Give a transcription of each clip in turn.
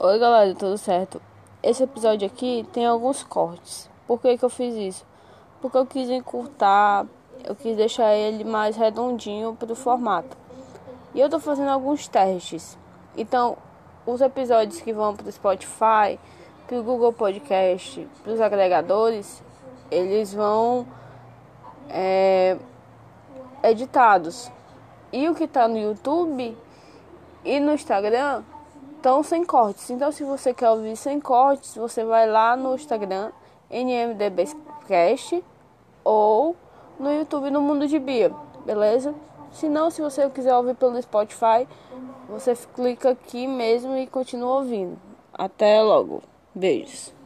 Oi galera, tudo certo? Esse episódio aqui tem alguns cortes. Por que, que eu fiz isso? Porque eu quis encurtar, eu quis deixar ele mais redondinho pro formato. E eu tô fazendo alguns testes. Então, os episódios que vão pro Spotify, pro Google Podcast, pros agregadores, eles vão é, editados. E o que tá no YouTube e no Instagram estão sem cortes. Então, se você quer ouvir sem cortes, você vai lá no Instagram, NMDBcast, ou no YouTube no Mundo de Bia, beleza? Se não, se você quiser ouvir pelo Spotify, você clica aqui mesmo e continua ouvindo. Até logo. Beijos.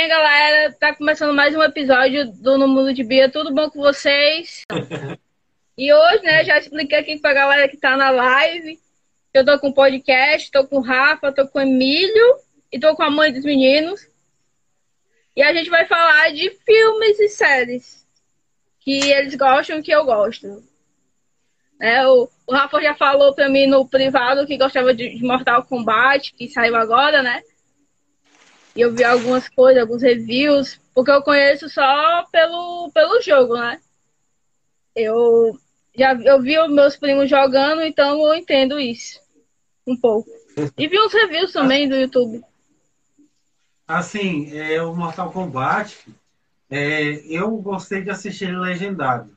Aí, galera, tá começando mais um episódio do No Mundo de Bia. Tudo bom com vocês? E hoje, né, já expliquei aqui pra galera que tá na live. Eu tô com podcast, tô com o Rafa, tô com o Emílio e tô com a mãe dos meninos. E a gente vai falar de filmes e séries que eles gostam que eu gosto. É, o, o Rafa já falou pra mim no privado que gostava de, de Mortal Kombat, que saiu agora, né? E eu vi algumas coisas, alguns reviews, porque eu conheço só pelo, pelo jogo, né? Eu já eu vi os meus primos jogando, então eu entendo isso um pouco. E vi uns reviews também do YouTube. Assim, é, o Mortal Kombat, é, eu gostei de assistir ele legendado.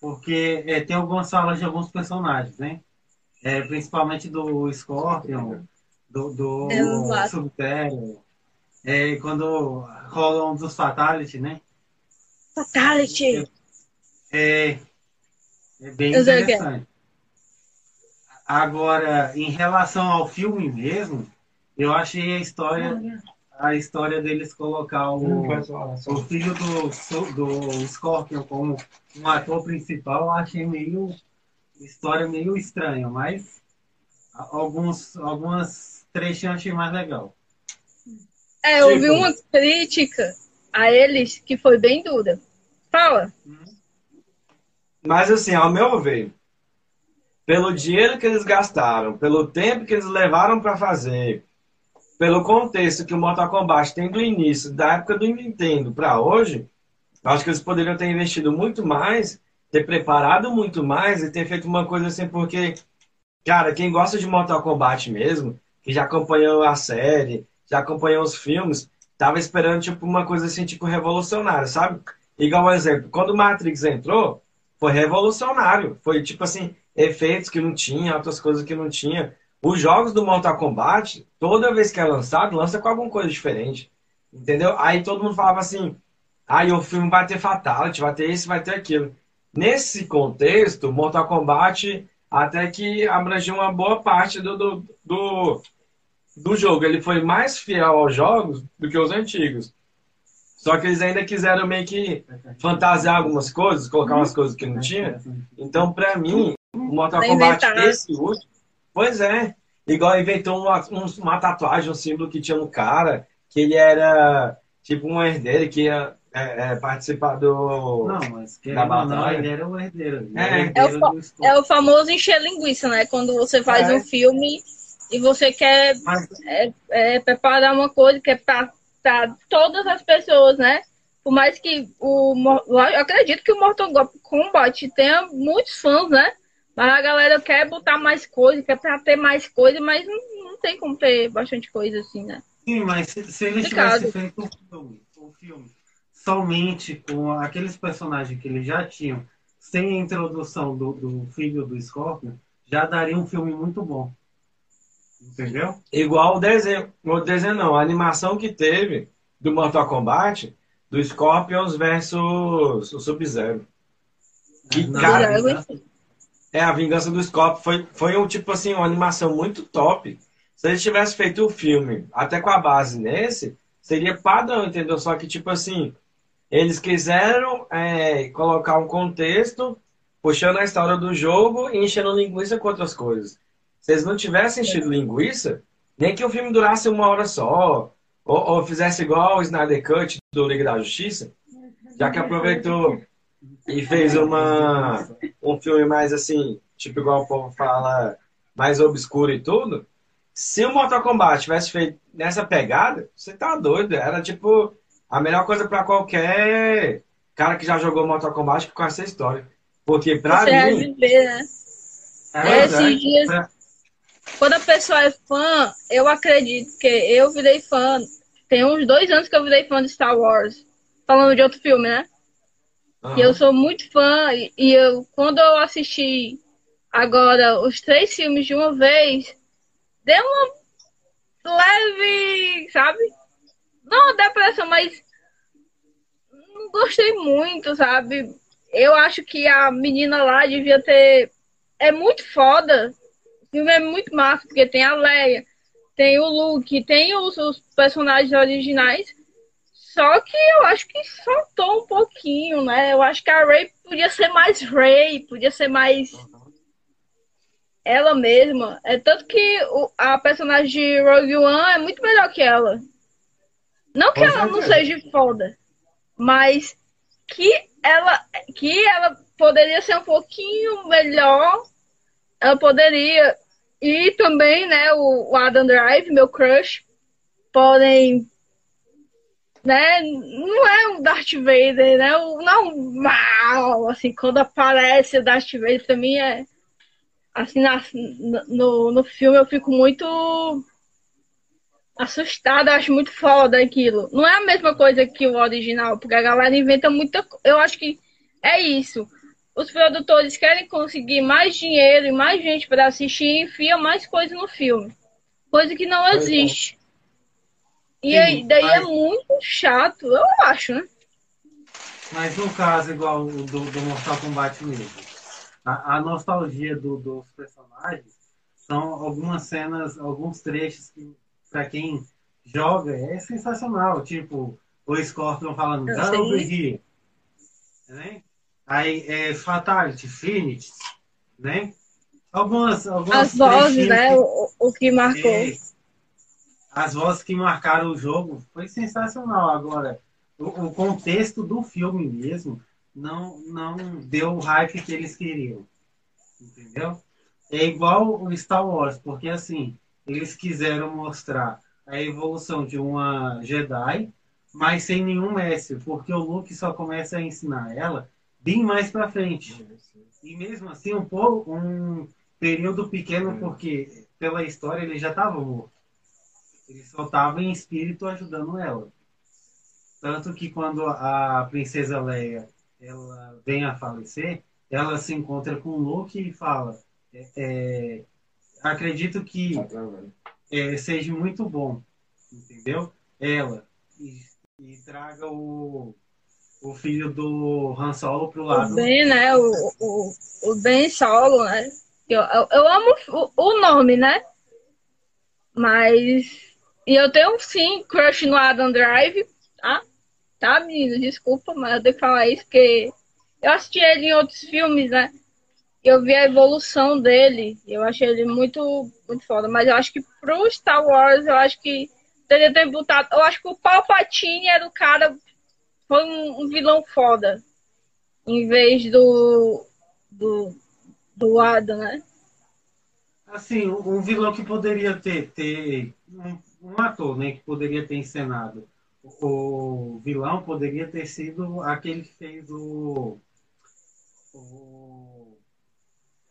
Porque é, tem algumas falas de alguns personagens, né? É, principalmente do Scorpion, do, do Exato. É, quando rola um dos Fatality, né? Fatality! É, é bem Eu é. interessante. Agora, em relação ao filme mesmo, eu achei a história, a história deles colocar o, o filho do, do Scorpion como um ator principal, eu achei meio história meio estranha, mas alguns algumas trechinhos eu achei mais legal. É, eu Tipo- vi uma crítica a eles que foi bem dura. Fala. Mas assim, ao meu ver, pelo dinheiro que eles gastaram, pelo tempo que eles levaram para fazer, pelo contexto que o Mortal Kombat tem do início, da época do Nintendo para hoje, eu acho que eles poderiam ter investido muito mais, ter preparado muito mais e ter feito uma coisa assim, porque, cara, quem gosta de Mortal Kombat mesmo, que já acompanhou a série, já acompanhou os filmes, tava esperando tipo uma coisa assim, tipo revolucionária, sabe? Igual um exemplo, quando Matrix entrou, foi revolucionário. Foi tipo assim, efeitos que não tinha, outras coisas que não tinha. Os jogos do Mortal Kombat, toda vez que é lançado, lança com alguma coisa diferente. Entendeu? Aí todo mundo falava assim: aí o filme vai ter Fatality, vai ter isso, vai ter aquilo. Nesse contexto, Mortal Kombat até que abrangiu uma boa parte do, do, do, do jogo. Ele foi mais fiel aos jogos do que os antigos. Só que eles ainda quiseram meio que fantasiar algumas coisas, colocar umas coisas que não tinha. Então, pra mim, o Mortal Kombat, esse último, pois é, igual inventou uma, um- uma tatuagem, um símbolo que tinha no cara, que ele era tipo um herdeiro que ia é, é, participar do. Não, mas que Da não, batalha. ele era o herdeiro. Ele É. era o É herdeiro o. É o famoso encher linguiça, né? Quando você faz É. um filme e você quer Mas é, preparar uma coisa que é pra todas as pessoas, né? Por mais que o. Eu acredito que o Mortal Kombat tenha muitos fãs, né? Mas a galera quer botar mais coisa, quer pra ter mais coisa, mas não, não tem como ter bastante coisa assim, né? Sim, mas se, se ele tivesse feito um filme, um filme somente com aqueles personagens que eles já tinham, sem a introdução do, do filho do Scorpion, já daria um filme muito bom. Entendeu? Igual o desenho. O desenho não, a animação que teve do Mortal Kombat, do Scorpions versus o Sub-Zero. Que Não, cara, não, É, a vingança do Scorpion foi, foi um tipo assim, uma animação muito top. Se eles tivessem feito o filme até com a base nesse, seria padrão, entendeu? Só que, tipo assim, eles quiseram é, colocar um contexto, puxando a história do jogo e enchendo linguiça com outras coisas. Se eles não tivessem enchido linguiça, nem que o filme durasse uma hora só, ou, ou fizesse igual o Snyder Cut do Liga da Justiça, já que aproveitou e fez uma, um filme mais assim, tipo igual o povo fala, mais obscuro e tudo, se o Mortal Kombat tivesse feito nessa pegada, você tá doido. Era tipo a melhor coisa para qualquer cara que já jogou Mortal Kombat com essa história. Porque pra Você mim. né? É, Esses é, dias- pra- Quando a pessoa é fã, eu acredito que eu virei fã. Tem uns dois anos que eu virei fã de Star Wars. Falando de outro filme, né? Aham. E eu sou muito fã. E, e eu, quando eu assisti agora os três filmes de uma vez, deu uma leve, sabe? Não depressão, mas não gostei muito, sabe? Eu acho que a menina lá devia ter. É muito foda. Filme é muito massa, porque tem a Leia, tem o Luke, tem os, os personagens originais. Só que eu acho que faltou um pouquinho, né? Eu acho que a Ray podia ser mais Ray, podia ser mais ela mesma. É tanto que o- a personagem de Rogue One é muito melhor que ela. Não que Com ela não certeza. seja foda, mas que ela que ela poderia ser um pouquinho melhor. Ela poderia. E também, né, o, o Adam Drive, meu crush, podem né? Não é um Darth Vader, né? O- Não um mal, assim, quando aparece o Darth Vader, pra mim é assim, na- no, no filme eu fico muito assustada, acho muito foda aquilo. Não é a mesma coisa que o original, porque a galera inventa muita Eu acho que é isso. Os produtores querem conseguir mais dinheiro e mais gente para assistir e enfiam mais coisa no filme. Coisa que não é. existe. E Sim, aí, daí é muito chato, eu acho, né? Mas no caso, igual o do, do Mortal Kombat mesmo, a, a nostalgia do- dos personagens são algumas cenas, alguns trechos que, pra quem joga, é sensacional. Tipo, o Scorpion falando, sei. here. Né? Aí, é, Fatality, Finish, né? Algumas, algumas As vozes, né? O, o que marcou. é, as vozes que marcaram o jogo foi sensacional. Agora, o, o contexto do filme mesmo não, não deu o hype que eles queriam. Entendeu? É igual o Star Wars, porque assim, eles quiseram mostrar a evolução de uma Jedi, mas sem nenhum mestre, porque o Luke só começa a ensinar ela bem mais pra frente. E mesmo assim, um pouco, um período pequeno, porque pela história ele já estava morto. Ele só estava em espírito ajudando ela. Tanto que quando a princesa Leia ela vem a falecer, ela se encontra com o Luke e fala: é, é, acredito que é, seja muito bom, entendeu? Ela e, e traga o, o filho do Han Solo pro lado. O Ben, né? O, o, o Ben Solo, né? Eu, eu, eu amo o, o nome, né? Mas. E eu tenho sim crush no Adam Drive, tá? Tá, menino? Desculpa, mas eu tenho que falar isso, porque eu assisti ele em outros filmes, né? Eu vi a evolução dele. Eu achei ele muito, muito foda. Mas eu acho que pro Star Wars, eu acho que teria ter botado. Eu acho que o Palpatine era o cara. Foi um, um vilão foda. Em vez do. Do. Do Adam, né? Assim, um vilão que poderia ter, ter um, um ator, né, que poderia ter encenado o vilão poderia ter sido aquele que fez o, o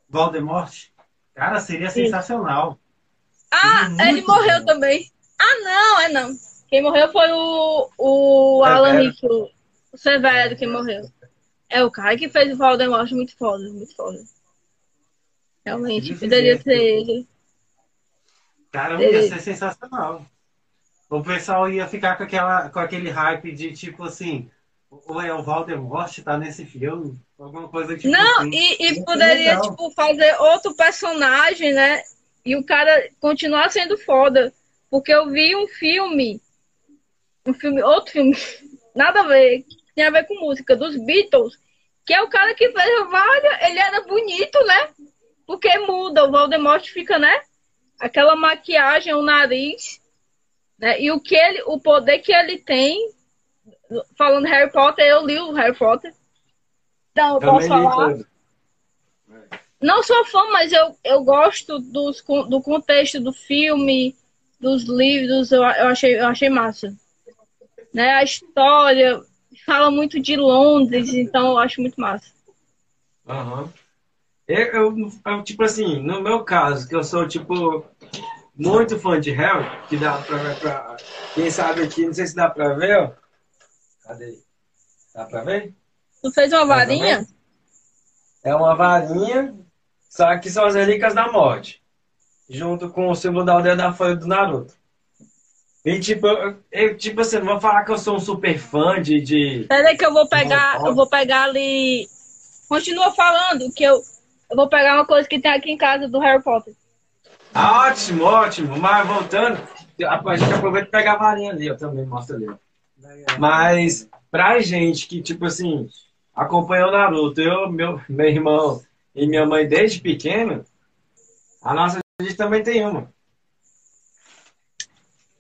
Voldemort. Cara, seria sensacional. Ah, ele muito morreu bom. também. Ah, não, é não. Quem morreu foi o, o. Alan Rick, o Severo que morreu. É o cara que fez o Voldemort muito foda, muito foda. Realmente, poderia ser ele. Cara, ia ser sensacional. O pessoal ia ficar com, aquela, com aquele hype de tipo assim, ou é o Voldemort tá nesse filme, alguma coisa tipo Não, assim. e, e poderia, tipo, fazer outro personagem, né? E o cara continuar sendo foda. Porque eu vi um filme, um filme, outro filme, nada a ver, tem a ver com música, dos Beatles, que é o cara que fez o Vaga, ele era bonito, né? Porque muda, o Voldemort fica, né? Aquela maquiagem, o nariz, né? E o que ele, o poder que ele tem, falando Harry Potter, eu li o Harry Potter. Não, eu Também posso falar. Não sou fã, mas eu, eu gosto dos, do contexto do filme, dos livros, eu, eu, achei, eu achei massa. Né? A história fala muito de Londres, então eu acho muito massa. Aham. Eu, eu- eu, tipo assim, no meu caso, que eu sou, tipo, muito fã de Harry, que dá pra ver pra... Quem sabe aqui, não sei se dá pra ver, ó. Cadê? Dá pra ver? Tu fez uma varinha? É uma varinha, só que são as relíquias da morte. Junto com o símbolo da aldeia da folha do Naruto. E tipo, eu, tipo assim, não vou falar que eu sou um super fã de. de... Peraí que eu vou pegar, eu vou pegar ali. Continua falando que eu, eu vou pegar uma coisa que tem aqui em casa do Harry Potter. Ah, ótimo, ótimo. Mas voltando, a gente aproveita e pega a varinha ali, eu também mostro ali. Mas pra gente que, tipo assim, acompanhou o Naruto, eu, meu, meu irmão e minha mãe desde pequeno, a nossa gente também tem uma.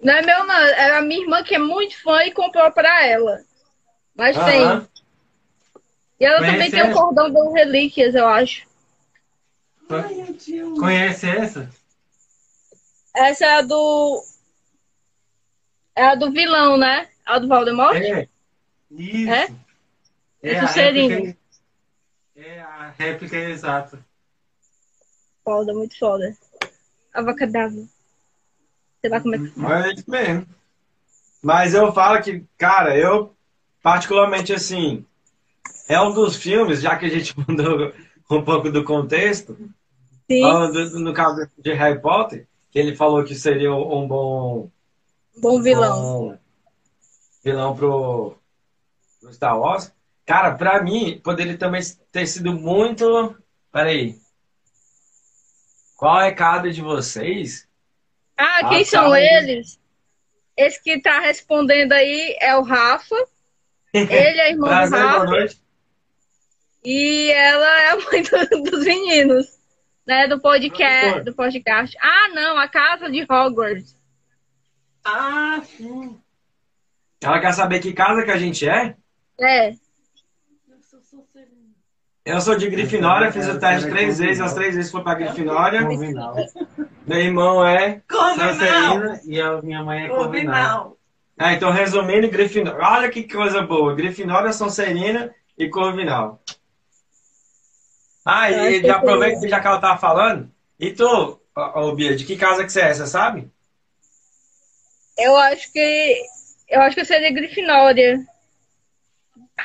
Não é meu, não. É a minha irmã que é muito fã e comprou pra ela. Mas tem. E ela também Conhece tem o ela? cordão das relíquias, eu acho. Conhece essa? Essa é a do. É a do vilão, né? A do Voldemort? É. Isso. É? É a réplica. É a réplica exata. Foda, muito foda. Avacadabra. Sei lá como é que é isso mesmo. Mas eu falo que, cara, eu, particularmente assim, é um dos filmes, já que a gente mudou um pouco do contexto, Sim, falando no caso de Harry Potter, que ele falou que seria um bom, bom vilão. bom vilão pro, pro Star Wars. Cara, pra mim, poderia também ter sido muito. Peraí. Qual é cada de vocês? Ah, Ah, quem tá. são eles? Esse que tá respondendo aí é o Rafa. Ele é irmão do Prazer, boa Rafa. noite. E ela é a mãe do- dos meninos. Né, do podcast, do podcast. Ah, não, a casa de Hogwarts. Ah, sim. Ela quer saber que casa que a gente é? É. Eu sou de Grifinória, fiz o teste três vezes, as três vezes foi pra Grifinória. Meu irmão é. Sancerina e a minha mãe é Corvinal. Ah, então resumindo, Grifinória. Olha que coisa boa. Grifinória, Sonserina e Corvinal. Ah, Eu e já aproveita que- já que ela tava falando. E tu, ô, Bia, de que casa que você é, você sabe? Eu acho que. Eu acho que eu seria Grifinória.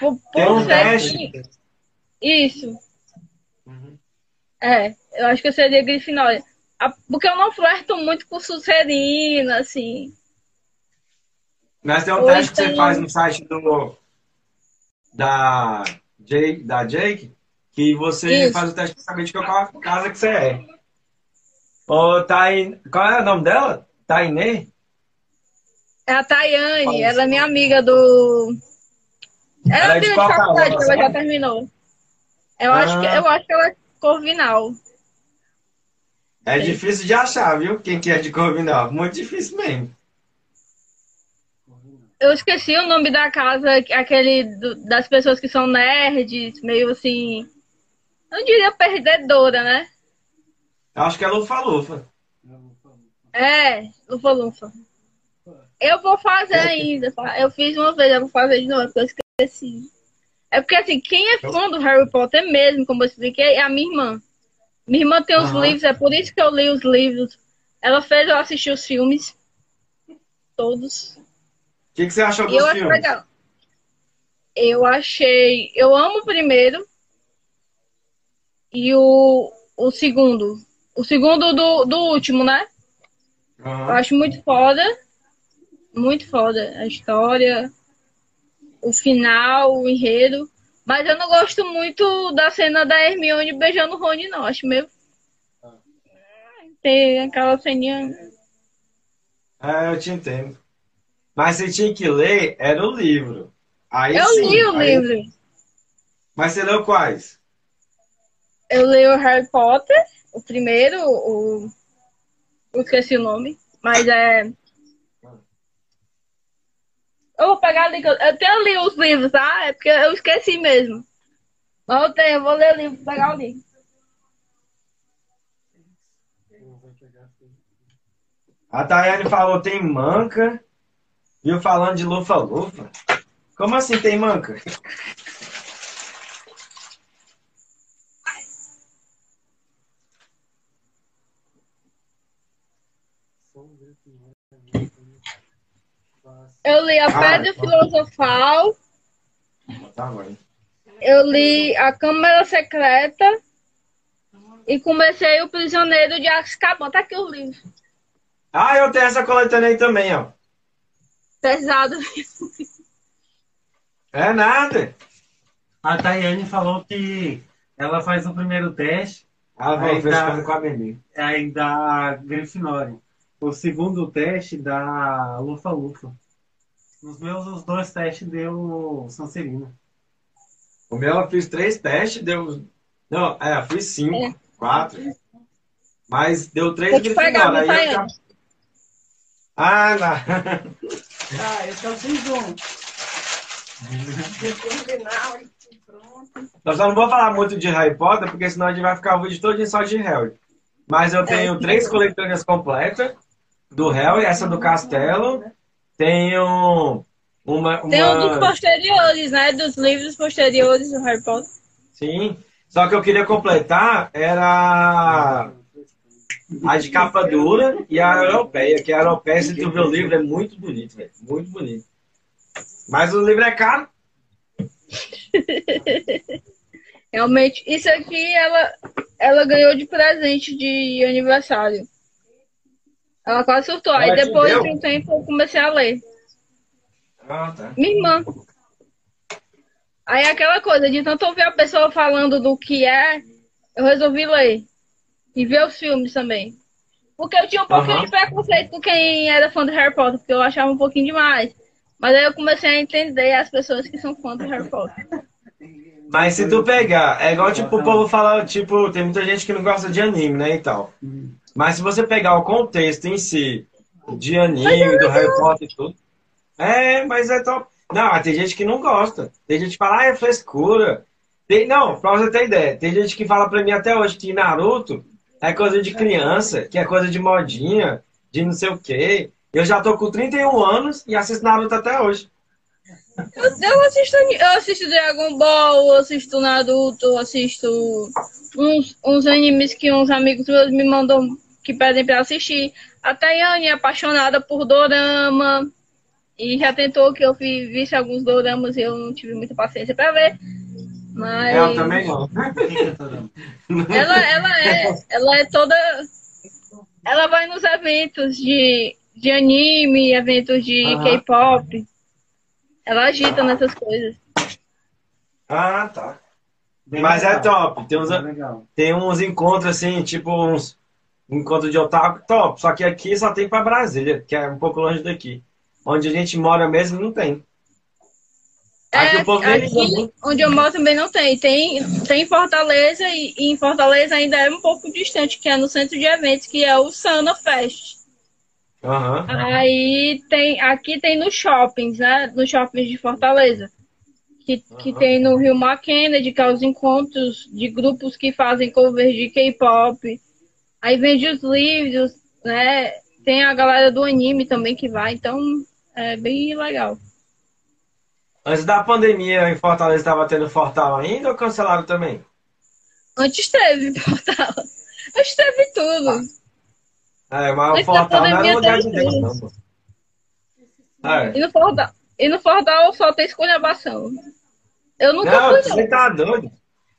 Por, por Tem um ser teste. que- Isso. É, eu acho que eu seria Grifinória. A- Porque eu não flerto muito com Sucerina, assim. Mas tem um Ou teste que você então- faz no site do. Da Jake, da Jake que você Isso. faz o teste pra saber de qual casa que você é. Ô, Tain... Qual é o nome dela? Tainê? É a Tayane, ela é minha amiga do. Ela Ela é é de de faculdade, ela já terminou. Eu, acho que, Ah. eu acho que ela é Corvinal. É difícil de achar, viu? Quem que é de Corvinal. Muito difícil mesmo. Eu esqueci o nome da casa, aquele do- das pessoas que são nerds, meio assim. Não diria perdedora, né? Acho que é Lufa-Lufa. É, lufa lufa. Eu vou fazer ainda, tá? Eu fiz uma vez, eu vou fazer de novo, porque eu esqueci. É porque assim, quem é fã do Harry Potter mesmo, como eu expliquei, é a minha irmã. Minha irmã tem os Aham. livros, é por isso que eu li os livros. Ela fez eu assistir os filmes. Todos. O que, que você achou dos eu acho filmes? legal. Eu achei. Eu amo o primeiro. E o, o segundo. O segundo do, do último, né? Eu Aham. acho muito foda. Muito foda. A história, o final, o enredo. Mas eu não gosto muito da cena da Hermione beijando o Rony, não. Acho meio. Tem aquela ceninha. É, eu te entendo. Mas você tinha que ler, era o livro. Aí Eu sim, li o aí- livro. Mas você leu quais? Eu li o Harry Potter, o primeiro, o. Eu esqueci o nome, mas é. Eu vou pegar ali. Eu eu tenho ali os livros, tá? É porque eu esqueci mesmo. Voltei, eu vou ler o livro, pegar o livro. A Tayane falou tem manca. Viu falando de lufa-lufa. Como assim tem manca? Eu li A Ah, Pedra tá. Filosofal, Tá eu li A Câmara Secreta e comecei O Prisioneiro de Azkaban. Tá aqui o livro. Ah, eu tenho essa coletânea aí também, ó. Pesado. É nada. A Tayane falou que ela faz o primeiro teste Ah, Aí ver tá. com a Beni. aí da Grifinória. O segundo teste da Lufa Lufa. Nos meus os dois testes deu Sancerina. O meu eu fiz três testes, deu. Não, é, eu fiz cinco, quatro. Mas deu três Vou te pegar, Grifinória. viu, Aí eu Ah, não. Ah, eu só fiz um. Depois final, pronto. Eu só não vou falar muito de Harry Potter, porque senão a gente vai ficar o vídeo todo só de Harry. Mas eu tenho três coletâneas completas do Harry, essa do Castelo. Tenho uma. uma... Tem um dos posteriores, né? Dos livros posteriores do Harry Potter. Sim. Só que eu queria completar era a de capa dura e a europeia, que a europeia, se tu ver o livro, é muito bonito, velho. Muito bonito. Mas o livro é caro. Realmente, isso aqui ela, ela ganhou de presente de aniversário. Ela quase surtou. Aí Ela te depois de um tempo eu comecei a ler. Ah, tá. Minha irmã. Aí aquela coisa, de tanto ouvir a pessoa falando do que é, eu resolvi ler. E ver os filmes também. Porque eu tinha um pouquinho Aham. de preconceito com quem era fã de Harry Potter, porque eu achava um pouquinho demais. Mas aí eu comecei a entender as pessoas que são fãs de Harry Potter. Mas se tu pegar, é igual tipo o povo fala, tipo, tem muita gente que não gosta de anime, né, e tal. Mas se você pegar o contexto em si, de anime, do Harry Potter e tudo, é, mas é top. Não, tem gente que não gosta. Tem gente que fala, ah, é frescura. Tem, não, pra você ter ideia, tem gente que fala pra mim até hoje que Naruto é coisa de criança, que é coisa de modinha, de não sei o quê. Eu já tô com 31 anos e assisto Naruto até hoje. Eu, eu assisto, eu assisto Dragon Ball, eu assisto Naruto, eu assisto uns, uns animes que uns amigos meus me mandam que pedem pra assistir. A Tayane é apaixonada por dorama e já tentou que eu vi, visse alguns doramas e eu não tive muita paciência pra ver. Mas Eu também não. ela, ela é, ela é toda. Ela vai nos eventos de, de anime, eventos de Aham. K-pop. Ela agita nessas coisas. Ah, tá. Bem Mas é legal. top. Tem uns, tem uns encontros assim, tipo uns encontros de otaku top. Só que aqui só tem pra Brasília, que é um pouco longe daqui. Onde a gente mora mesmo não tem. Aqui É, aqui onde eu moro também não tem. Tem, tem em Fortaleza e, e em Fortaleza ainda é um pouco distante, que é no centro de eventos, que é o Sana Fest. Aham. Aí tem, aqui tem nos shoppings, né? Nos shoppings de Fortaleza. Que, que Aham. tem no Rio Mackenzie, que é os encontros de grupos que fazem covers de K-pop. Aí vende os livros, né? Tem a galera do anime também que vai, então é bem legal. Antes da pandemia, em Fortaleza estava tendo Fortal ainda ou cancelaram também? Antes teve Fortal. Antes teve tudo. É, mas o Antes da Fortal não era lugar de Deus, não. pô. É. E no Fortal, e no Fortal só tem escolhabação. Eu nunca Não, fui, você não. tá doido.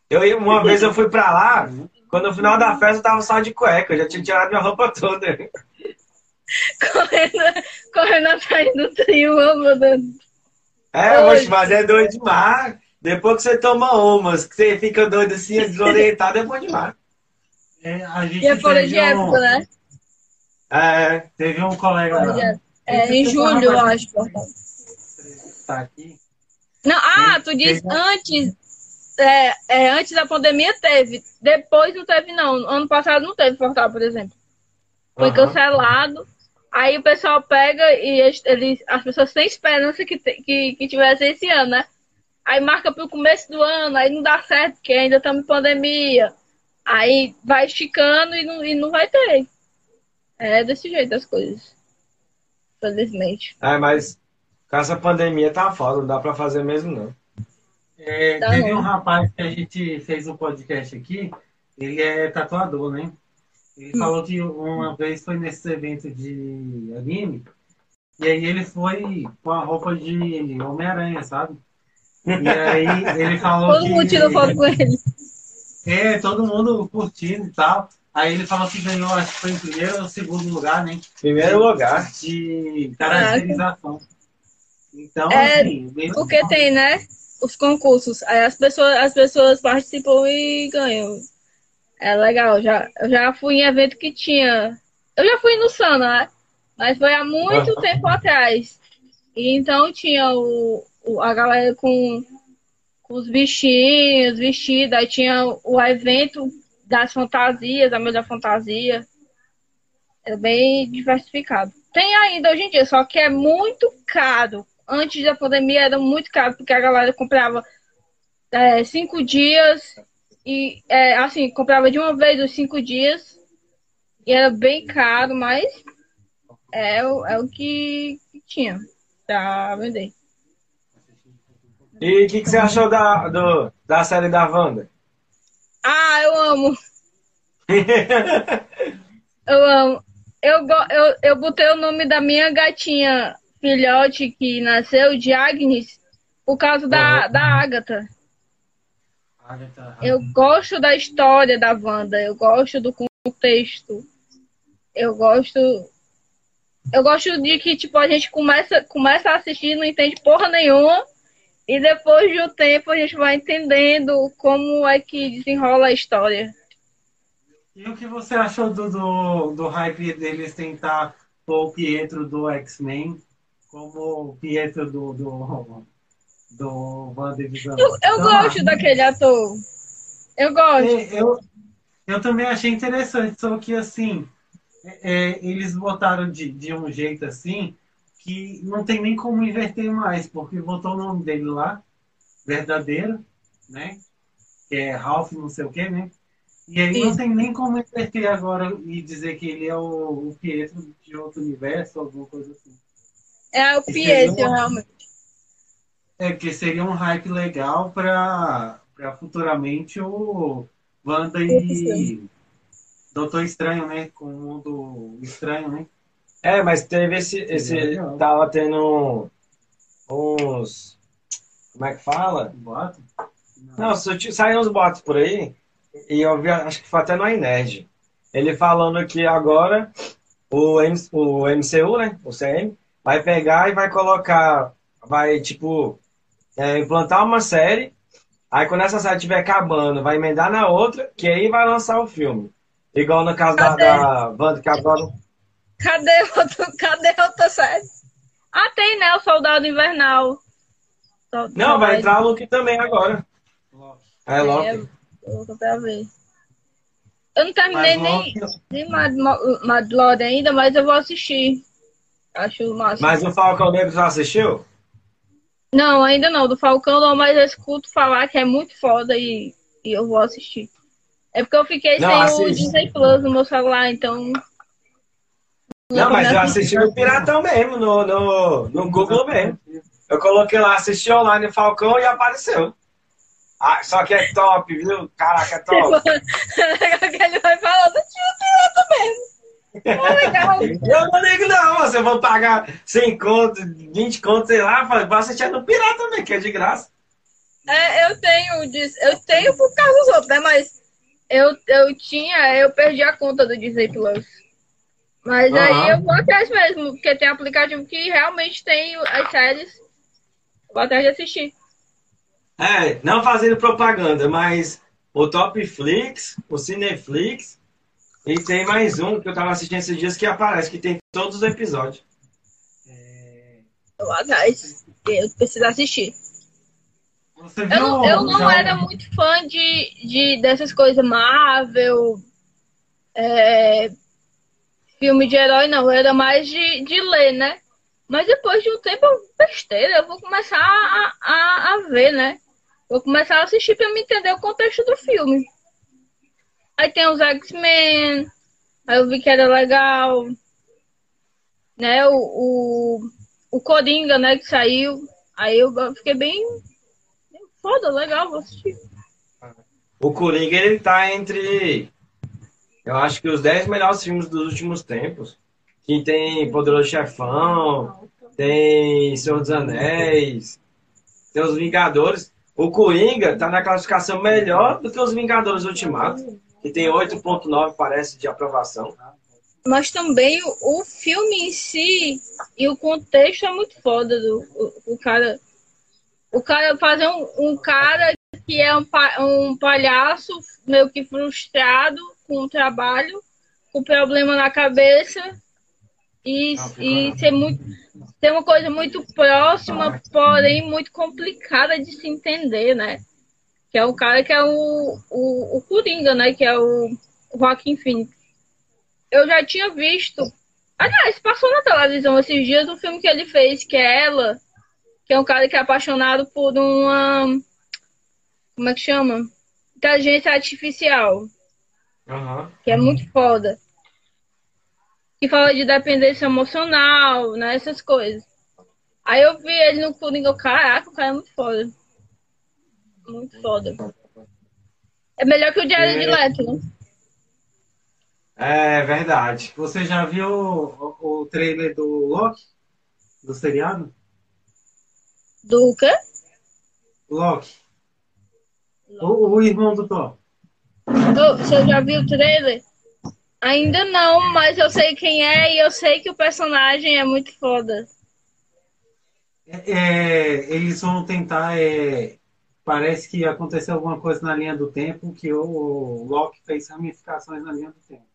Eu, uma vez eu fui pra lá, quando no final da festa eu tava só de cueca, eu já tinha tirado minha roupa toda. Correndo, correndo atrás do trio, meu Deus. É, Oi. mas, é doido demais. Depois que você toma umas, que você fica doido assim, desorientado, é bom demais. É, a gente E é fora de época, um, né? É, Teve um colega lá, época. É, em julho, eu acho. Tá aqui. Não, ah, tu disse antes. É, é, antes da pandemia teve. Depois não teve, não. Ano passado não teve Fortal, por exemplo. Foi Aham. cancelado. Aí o pessoal pega e eles, as pessoas têm esperança que, que, que tivesse esse ano, né? aí marca pro começo do ano, aí não dá certo, porque ainda estamos em pandemia. Aí vai esticando e não, e não vai ter. É desse jeito as coisas. Felizmente. É, mas com essa pandemia tá foda, não dá pra fazer mesmo, não. É, Tá teve bom. um rapaz que a gente fez um podcast aqui, ele é tatuador, né? Ele Hum. falou que uma vez foi nesse evento de anime, e aí ele foi com a roupa de Homem-Aranha, sabe? E aí ele falou Todo que. mundo tirou foto com ele. É, todo mundo curtindo e tal. Aí ele falou que ganhou, acho que foi em primeiro ou segundo lugar, né? Primeiro lugar. De caracterização. Então, É, assim, Porque tem, né? Os concursos. Aí as pessoas, as pessoas participam e ganham. É legal. Já, eu já fui em evento que tinha. Eu já fui no Sana, né? Mas foi há muito Ah. tempo atrás. E então tinha o, o- a galera com, com os bichinhos, vestidos. Aí tinha o evento das fantasias, a melhor fantasia. É bem diversificado. Tem ainda hoje em dia, só que é muito caro. Antes da pandemia era muito caro, porque a galera comprava é, cinco dias e é, assim, comprava de uma vez os cinco dias e era bem caro, mas é, o- é o que, que tinha pra vender. E o que, que você achou da, do, da série da Wanda? Ah, eu amo, eu amo. Eu, eu, eu botei o nome da minha gatinha filhote que nasceu de Agnes por causa da, Uhum. da Agatha. Agatha, Eu gosto da história da Wanda, eu gosto do contexto. Eu gosto. Eu gosto de que, tipo, a gente começa, começa a assistir e não entende porra nenhuma. E depois de um tempo a gente vai entendendo como é que desenrola a história. E o que você achou do, do, do hype deles tentar pôr o Pietro do X-Men como o Pietro do, do, do WandaVision? Eu, eu Então, gosto daquele ator. Eu gosto. É, eu, eu também achei interessante, só que assim, é, é, eles botaram de, de um jeito assim que não tem nem como inverter mais, porque botou o nome dele lá, verdadeiro, né? Que é Ralph não sei o que, né? E aí não Isso. tem nem como inverter agora e dizer que ele é o, o Pietro de outro universo, alguma coisa assim. É o Pietro, realmente. É, porque seria um hype legal para futuramente o Wanda e Doutor Estranho, né? Com o mundo estranho, né? É, mas teve esse. esse tava tendo uns. Como é que fala? Boato? Não, surti- saíram uns boatos por aí, e eu vi, acho que foi até no iNerd. Ele falando que agora o, M, o MCU, né? O CM, vai pegar e vai colocar. Vai, tipo, é, implantar uma série. Aí quando essa série estiver acabando, vai emendar na outra, que aí vai lançar o filme. Igual no caso da, Cadê? da Wanda, que agora. Cadê outro, cadê outra série? Ah, tem, né? O Soldado Invernal. Não, vai entrar a Luke também agora. É, Loki. É, eu vou pra ver. Eu não terminei Mas nem, Loki- nem Mad, Mad Lord ainda, mas eu vou assistir. Acho massa. Mas o Falcão Negro já assistiu? Não, ainda não. Do Falcão não, mas eu escuto falar que é muito foda e, e eu vou assistir. É porque eu fiquei Não, sem o assiste. Disney Plus no meu celular, então. Não, mas eu assisti no Piratão mesmo, no, no, no Google mesmo. Eu coloquei lá, assisti online Falcão e apareceu. Ah, só que é top, viu? Caraca, é top. que ele vai falando, tio pirata mesmo. É legal. Eu não ligo não, você eu vou pagar 100 conto, 20 conto, sei lá, pra assistir no Pirata também, que é de graça. É, eu tenho, eu tenho por causa dos outros, né? Mas eu, eu tinha, eu perdi a conta do Disney Plus. Mas aí Aham. eu vou atrás mesmo, porque tem aplicativo que realmente tem as séries. Vou atrás de assistir. É, não fazendo propaganda, mas o Topflix, o Cineflix, e tem mais um que eu tava assistindo esses dias que aparece, que tem todos os episódios. Eu vou atrás. Eu preciso assistir. Você Eu viu não, eu não já- era muito fã de, de dessas coisas Marvel, é, filme de herói, não. Eu era mais de, de ler, né? Mas depois de um tempo, eu- besteira, eu vou começar a, a, a ver, né? Vou começar a assistir pra me entender o contexto do filme. Aí tem os X-Men, aí eu vi que era legal. Né, o, o, o Coringa, né, que saiu. Aí eu fiquei bem. Foda, legal, vou assistir. O Coringa, ele tá entre. Eu acho que os 10 melhores filmes dos últimos tempos. Que tem Poderoso Chefão, tem Senhor dos Anéis, tem os Vingadores. O Coringa tá na classificação melhor do que os Vingadores Ultimato, que tem 8.9, parece, de aprovação. Mas também o, filme em si e o contexto é muito foda do o, o cara. O cara fazer um, um cara que é um, um palhaço meio que frustrado com o trabalho, com problema na cabeça e, e ser muito ser uma coisa muito próxima, porém muito complicada de se entender, né? Que é o cara que é o, o, o Coringa, né? Que é o Joaquim Phoenix. Eu já tinha visto. Aliás, passou na televisão esses dias um filme que ele fez, que é Ela, que é um cara que é apaixonado por uma. Como é que chama? Inteligência artificial, Aham. que é muito foda. Que fala de dependência emocional, né? Essas coisas. Aí eu vi ele no Coringa, caraca, o cara é muito foda. Muito foda. É melhor que o Diário de Leto, né? É verdade. Você já viu o, o trailer do Loki? Do seriado? Do quê? Loki. O, o irmão do Thor. Você já viu o trailer? Ainda não, mas eu sei quem é e eu sei que o personagem é muito foda. É, é, eles vão tentar. é, parece que aconteceu alguma coisa na linha do tempo que o, Loki fez ramificações na linha do tempo.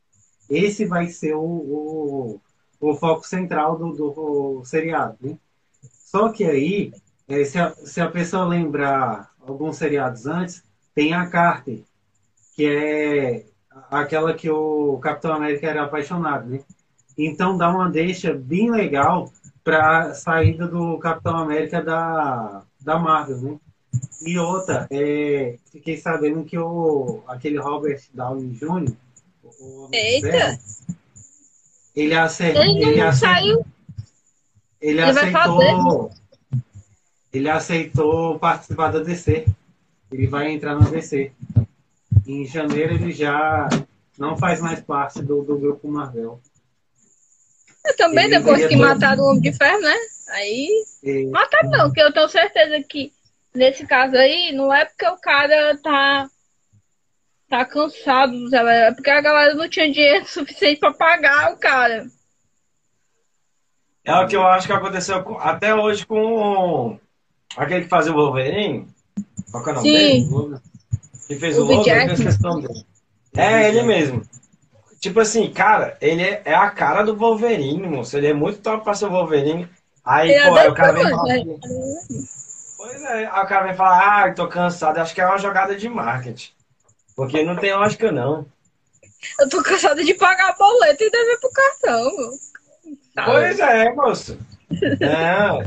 Esse vai ser o, o, o foco central do, do seriado. Né? Só que aí, é, se, a, se a pessoa lembrar alguns seriados antes, tem a Carter, que é aquela que o Capitão América era apaixonado. Né? Então dá uma deixa bem legal para a saída do Capitão América da, da Marvel, né? E outra, é, fiquei sabendo que o, aquele Robert Downey Jr., o Eita. Ele, acer, Ele ele, saiu. ele Ele aceitou ele aceitou participar da DC. Ele vai entrar na DC. Em janeiro ele já não faz mais parte do, do grupo Marvel. Eu também, Ele depois que dois- mataram o Homem de Ferro, né? Aí. E- Mataram não, porque eu tenho certeza que nesse caso aí, não é porque o cara tá. Tá cansado? É porque a galera não tinha dinheiro suficiente pra pagar o cara. É o que eu acho que aconteceu com- até hoje com aquele que fazia o Wolverine. Qual que é o nome Sim. dele? Que fez O o esqueci nome dele. É, ele mesmo. Tipo assim, cara, ele é, é a cara do Wolverine, moço. Ele é muito top pra ser o Wolverine. Aí, Ele pô, é aí o cara vem falar Pois é, aí o cara vem falar, ah, tô cansado. Acho que é uma jogada de marketing. Porque não tem lógica, não. Eu tô cansada de pagar boleto e dever pro cartão. Tá. Pois é, moço. Não,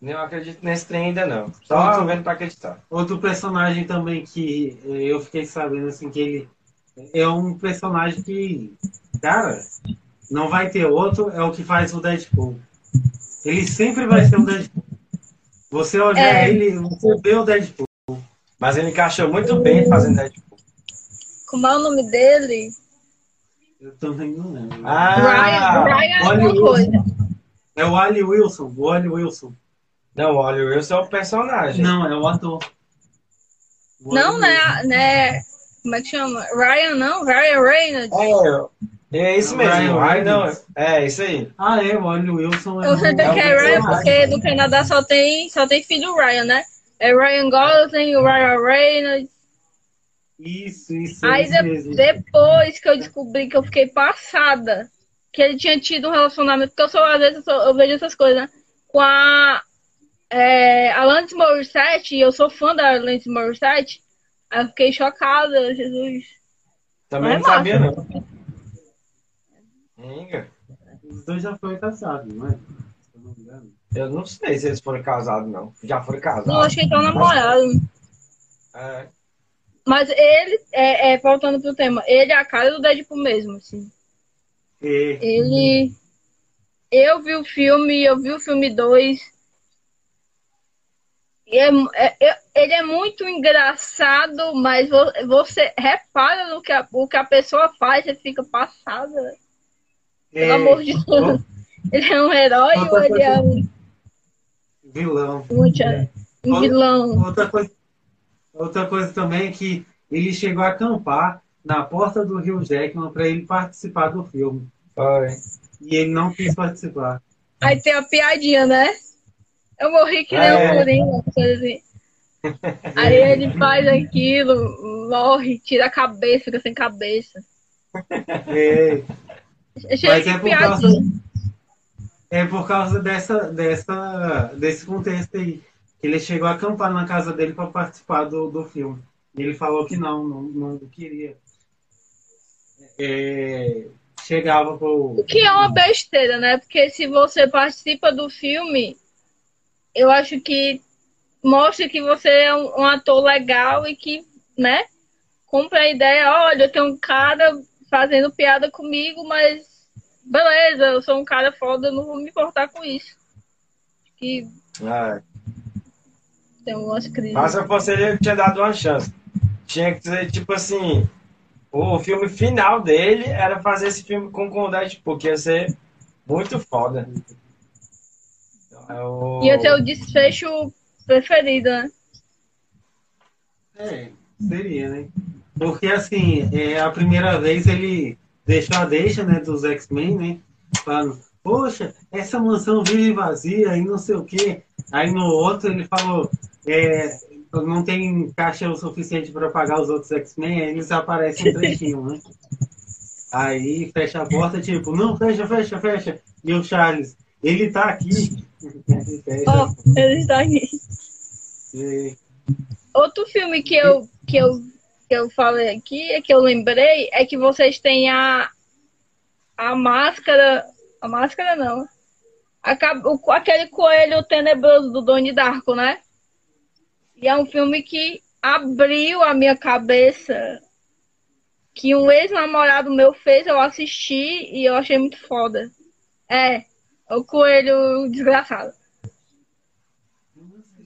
não acredito nesse trem ainda, não. Só vendo pra acreditar. Outro personagem também que eu fiquei sabendo assim que ele é um personagem que, cara, não vai ter outro, é o que faz o Deadpool. Ele sempre vai ser o Deadpool. Você olhar É. ele, você vê o Deadpool. Mas ele encaixou muito bem fazendo Deadpool. Como é o nome dele? Eu também não lembro. Ah, Ryan, Ryan olha alguma o- coisa. É o Ali Wilson, o Ali Wilson. não, o Wilson é o personagem. Não, é o ator. O Não, Ali né? né? Como é que chama? Ryan, não? Ryan Reynolds. É, é isso mesmo. Ryan Ai, não, é isso aí. Ah, é, o Wilson é Eu sei que é é Ryan porque no Canadá só tem, só tem filho Ryan, né? É Ryan Gosling, o Ryan Reynolds. Isso, isso, é Aí isso mesmo. depois que eu descobri que eu fiquei passada, que ele tinha tido um relacionamento, porque eu sou, às vezes, eu, sou- eu vejo essas coisas, né? Com a é, Alanis Morissette, e eu sou fã da Alanis Morissette, aí eu fiquei chocada, Jesus. Também Não é não sabia, não. Inga. Os dois já foram casados, não é? Se eu não me engano. Eu não sei se eles foram casados, não. Já foram casados. Não, acho que estão namorados. É. Mas ele, é, é, voltando pro tema, ele é a cara do Deadpool mesmo, assim. E, Ele. Eu vi o filme, eu vi o filme 2. E é, é- é- ele é muito engraçado, mas vo- você repara no que a, o que a pessoa faz, você fica passada. Pelo é, amor de Deus. Ele é um herói ou ele é um, vilão. um anti- um vilão? Outra coisa, outra coisa também é que ele chegou a acampar na porta do Rio Jackman para ele participar do filme. Foi. E ele não quis participar. Aí tem a piadinha, né? Eu morri que nem É. um coringa, coisa assim. Aí ele faz aquilo, morre, tira a cabeça, fica sem cabeça. É, É Mas é por causa, é por causa dessa, dessa, desse contexto aí. Que ele chegou a acampar na casa dele para participar do, do filme. E ele falou que não, não, não queria. É, chegava pro. O que é uma besteira, né? Porque se você participa do filme, eu acho que mostra que você é um, ator legal e que, né? Compra a ideia, olha, tem um cara fazendo piada comigo, mas beleza, eu sou um cara foda, eu não vou me importar com isso. Que É. tem umas crises. Mas se eu fosse ele, eu tinha dado uma chance. Tinha que ser, tipo assim, o filme final dele era fazer esse filme com o Deadpool, que ia ser muito foda. É o- Ia ter o desfecho preferido, né? É, seria, né? Porque assim, é, a primeira vez ele deixou a deixa, né, dos X-Men, né? Falando, poxa, essa mansão vive vazia e não sei o quê. Aí no outro ele falou, é, não tem caixa o suficiente para pagar os outros X-Men, aí eles aparecem um trechinho, né? Aí fecha a porta, tipo, não, fecha, fecha, fecha. E o Charles, ele tá aqui. Fecha. Ó, ele está aqui. E- Outro filme que eu, que eu, que eu falei aqui, é que eu lembrei, é que vocês têm a, a máscara. A máscara não. A ca- o- aquele coelho tenebroso do Doni Darko, né? E é um filme que abriu a minha cabeça. Que um ex-namorado meu fez, eu assisti e eu achei muito foda. É, o coelho desgraçado.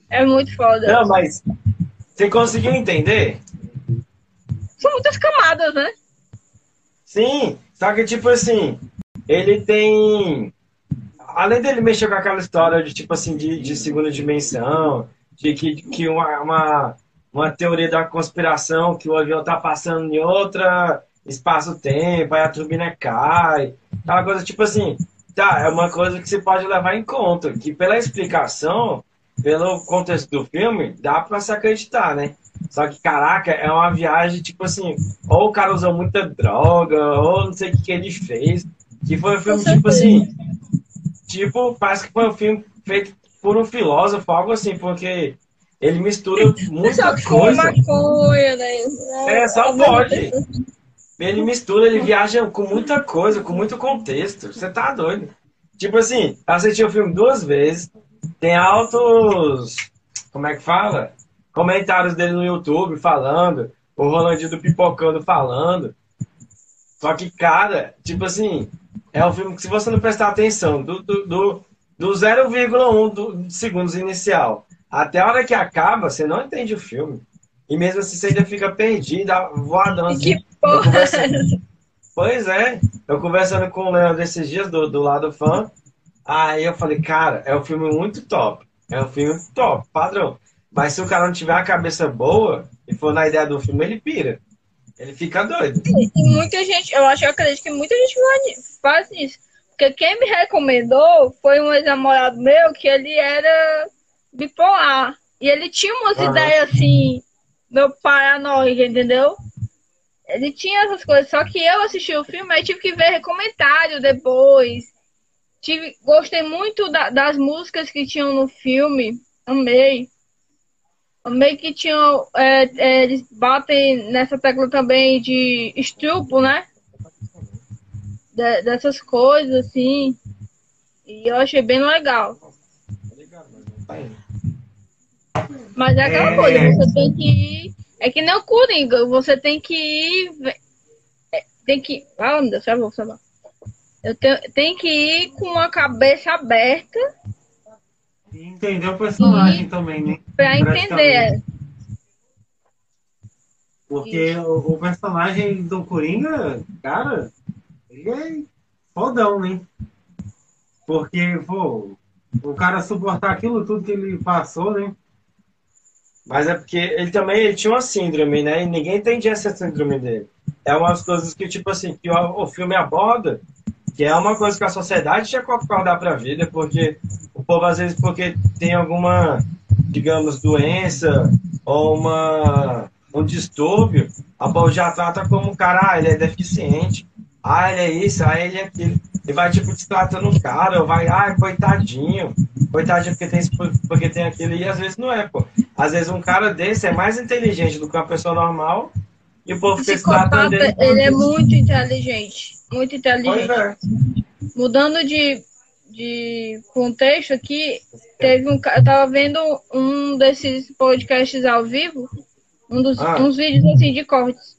É muito foda. Não, mas você conseguiu entender? São muitas camadas, né? Sim, só que tipo assim, ele tem. Além dele mexer com aquela história de tipo assim, de, de segunda dimensão, de que, que uma, uma, uma teoria da conspiração, que o avião tá passando em outra espaço-tempo, aí a turbina cai, aquela coisa tipo assim, tá, é uma coisa que você pode levar em conta, que pela explicação, pelo contexto do filme, dá pra se acreditar, né? Só que, caraca, é uma viagem, tipo assim, ou o cara usou muita droga, ou não sei o que, que ele fez. Que foi um filme, tipo assim. Tipo, parece que foi um filme feito por um filósofo, algo assim, porque ele mistura muita Só coisa. maconha, né? É, só pode. Ele mistura, ele viaja com muita coisa, com muito contexto. Você tá doido. Tipo assim, assisti o filme duas vezes. Tem altos. Como é que fala? Comentários dele no YouTube falando. O Rolandinho do Pipocando falando. Só que, cara, tipo assim, é um filme que se você não prestar atenção, do, do, do, do 0,1 do segundos inicial até a hora que acaba, você não entende o filme. E mesmo assim você ainda fica perdido, voadão assim. Que porra! conversando- Pois é, eu conversando com o Leandro esses dias do, do lado fã, aí eu falei, cara, é um filme muito top. É um filme top, padrão. Mas se o cara não tiver a cabeça boa e for na ideia do filme, ele pira. Ele fica doido. Muita gente, eu acho, eu acredito que muita gente faz- isso. Porque quem me recomendou foi um ex-namorado meu que ele era bipolar. E ele tinha umas ideias assim, meu paranoico, entendeu? Ele tinha essas coisas, só que eu assisti o filme, aí tive que ver comentário depois. Tive, gostei muito da- das músicas que tinham no filme, amei. Amei que tinham. é, é, eles batem nessa tecla também de estupro, né? De- dessas coisas, assim. E eu achei bem legal. Mas é aquela É. coisa, você tem que ir. É que nem o Coringa, você tem que ir. é, Tem que. Ah, meu Deus, já vou, vou. Eu tenho, tem que ir com a cabeça aberta E entender o personagem também, né? pra entender. Porque o, o personagem do Coringa, cara, ele é fodão, né? Porque, pô, o cara suportar aquilo tudo que ele passou, né? Mas é porque ele também ele tinha uma síndrome, né? E ninguém entendia essa síndrome dele. É umas coisas que, tipo assim, que o, o filme aborda, que é uma coisa que a sociedade tinha que acordar pra vida, porque o povo, às vezes, porque tem alguma, digamos, doença ou uma, um distúrbio, a povo já trata como, cara, ah, ele é deficiente, ah, ele é isso, ah, ele é aquilo. E vai, tipo, destratando o cara, ou vai, ah, coitadinho, coitadinho porque tem, isso, porque tem aquilo, e às vezes não é, pô. Às vezes um cara desse é mais inteligente do que uma pessoa normal e o povo dele. ele é muito inteligente. Muito Pois inteligente. é. Mudando de, de contexto aqui, teve um eu tava vendo um desses podcasts ao vivo, um dos, Ah. uns vídeos assim de cortes.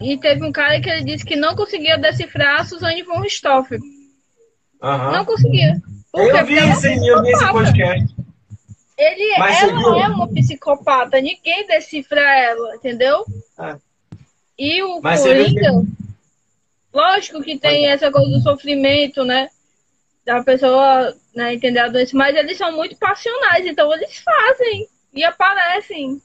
E teve um cara que ele disse que não conseguia decifrar a Suzane von Richthofen. Aham. Não conseguia. Por quê? Eu Porque vi é esse, eu vi esse podcast. Ele, Mas ela é uma psicopata, ninguém decifra ela, entendeu? É. E o Mas Coringa, lógico que tem essa coisa do sofrimento, né? Da pessoa né, entender a doença, mas eles são muito passionais, então eles fazem e aparecem,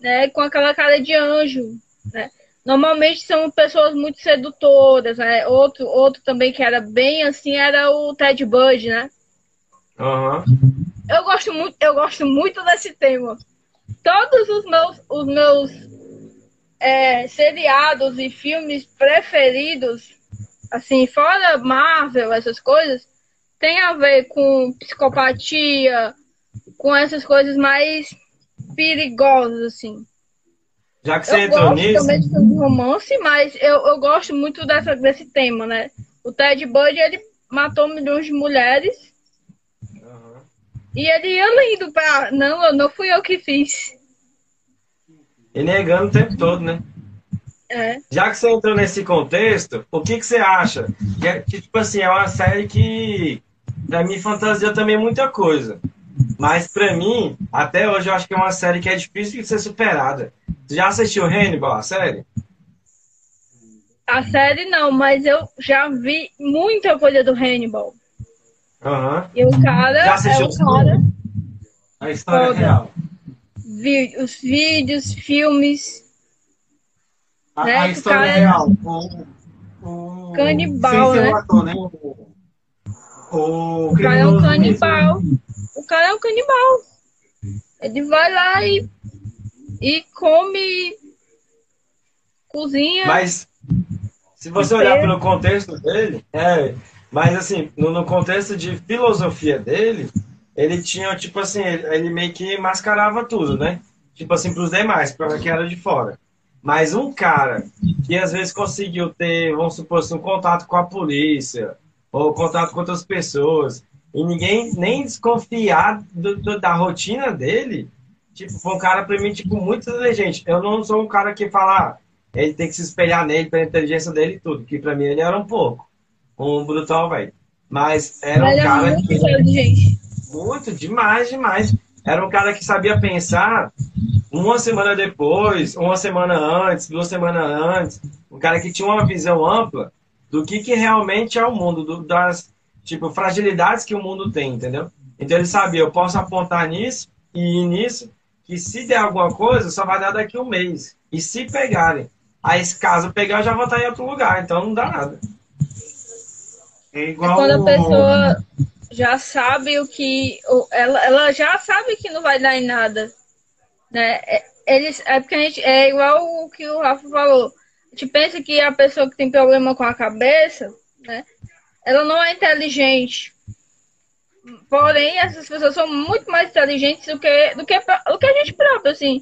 né? Com aquela cara de anjo, né? Normalmente são pessoas muito sedutoras, né? Outro, outro também que era bem assim era o Ted Bundy, né? Aham. Eu gosto muito, eu gosto muito desse tema. Todos os meus, os meus é, seriados e filmes preferidos, assim, fora Marvel, essas coisas, tem a ver com psicopatia, com essas coisas mais perigosas, assim. Já que você Eu entrou gosto nisso, também de romance, mas eu, eu gosto muito dessa, desse tema, né? O Ted Bundy, ele matou milhões de mulheres Aham. e ele ia lindo pra... Não, não fui eu que fiz. E negando o tempo todo, né? É. Já que você entrou nesse contexto, o que, que você acha? Que, é- que, tipo assim, é uma série que, pra mim, fantasia também muita coisa. Mas, pra mim, até hoje, eu acho que é uma série que é difícil de ser superada. Você já assistiu Hannibal, a série? A série não, mas eu já vi muita coisa do Hannibal. Aham. E o cara Já é assistiu o os cara. A história Toda. real. Vi, os vídeos, filmes. A, Né, a história cara é real. O, o, Canibal, né? o ator, né? O, o O cara é um canibal. mesmo. O cara é um canibal. Ele vai lá e, e come, cozinha. Mas, se você olhar pelo contexto dele, é, mas assim, no, no contexto de filosofia dele, ele tinha, tipo assim, ele, meio que mascarava tudo, né? Tipo assim, pros demais, para que era de fora. Mas um cara que às vezes conseguiu ter, vamos supor assim, um contato com a polícia, ou contato com outras pessoas, e ninguém nem desconfiar do- do- da rotina dele, tipo, foi um cara pra mim, tipo, muito inteligente. Eu não sou um cara que fala, ah, ele tem que se espelhar nele pela inteligência dele e tudo, que pra mim ele era um pouco. Um brutal, velho. Mas era um cara muito que. inteligente. Muito, demais, demais. Era um cara que sabia pensar uma semana depois, uma semana antes, duas semanas antes. Um cara que tinha uma visão ampla do que, que realmente é o mundo, do- das tipo, fragilidades que o mundo tem, entendeu? Então ele sabia, eu posso apontar nisso e ir nisso, que se der alguma coisa, só vai dar daqui um mês. E se pegarem, aí se caso pegar, eu já vou estar em outro lugar, então não dá nada. É É igual quando a pessoa já sabe o que. Ela, ela já sabe que não vai dar em nada. Né? É, Eles, é porque a gente. É igual o que o Rafa falou. A gente pensa que a pessoa que tem problema com a cabeça, né? Ela não é inteligente. Porém, essas pessoas são muito mais inteligentes do que, do que, do que a gente próprio, assim.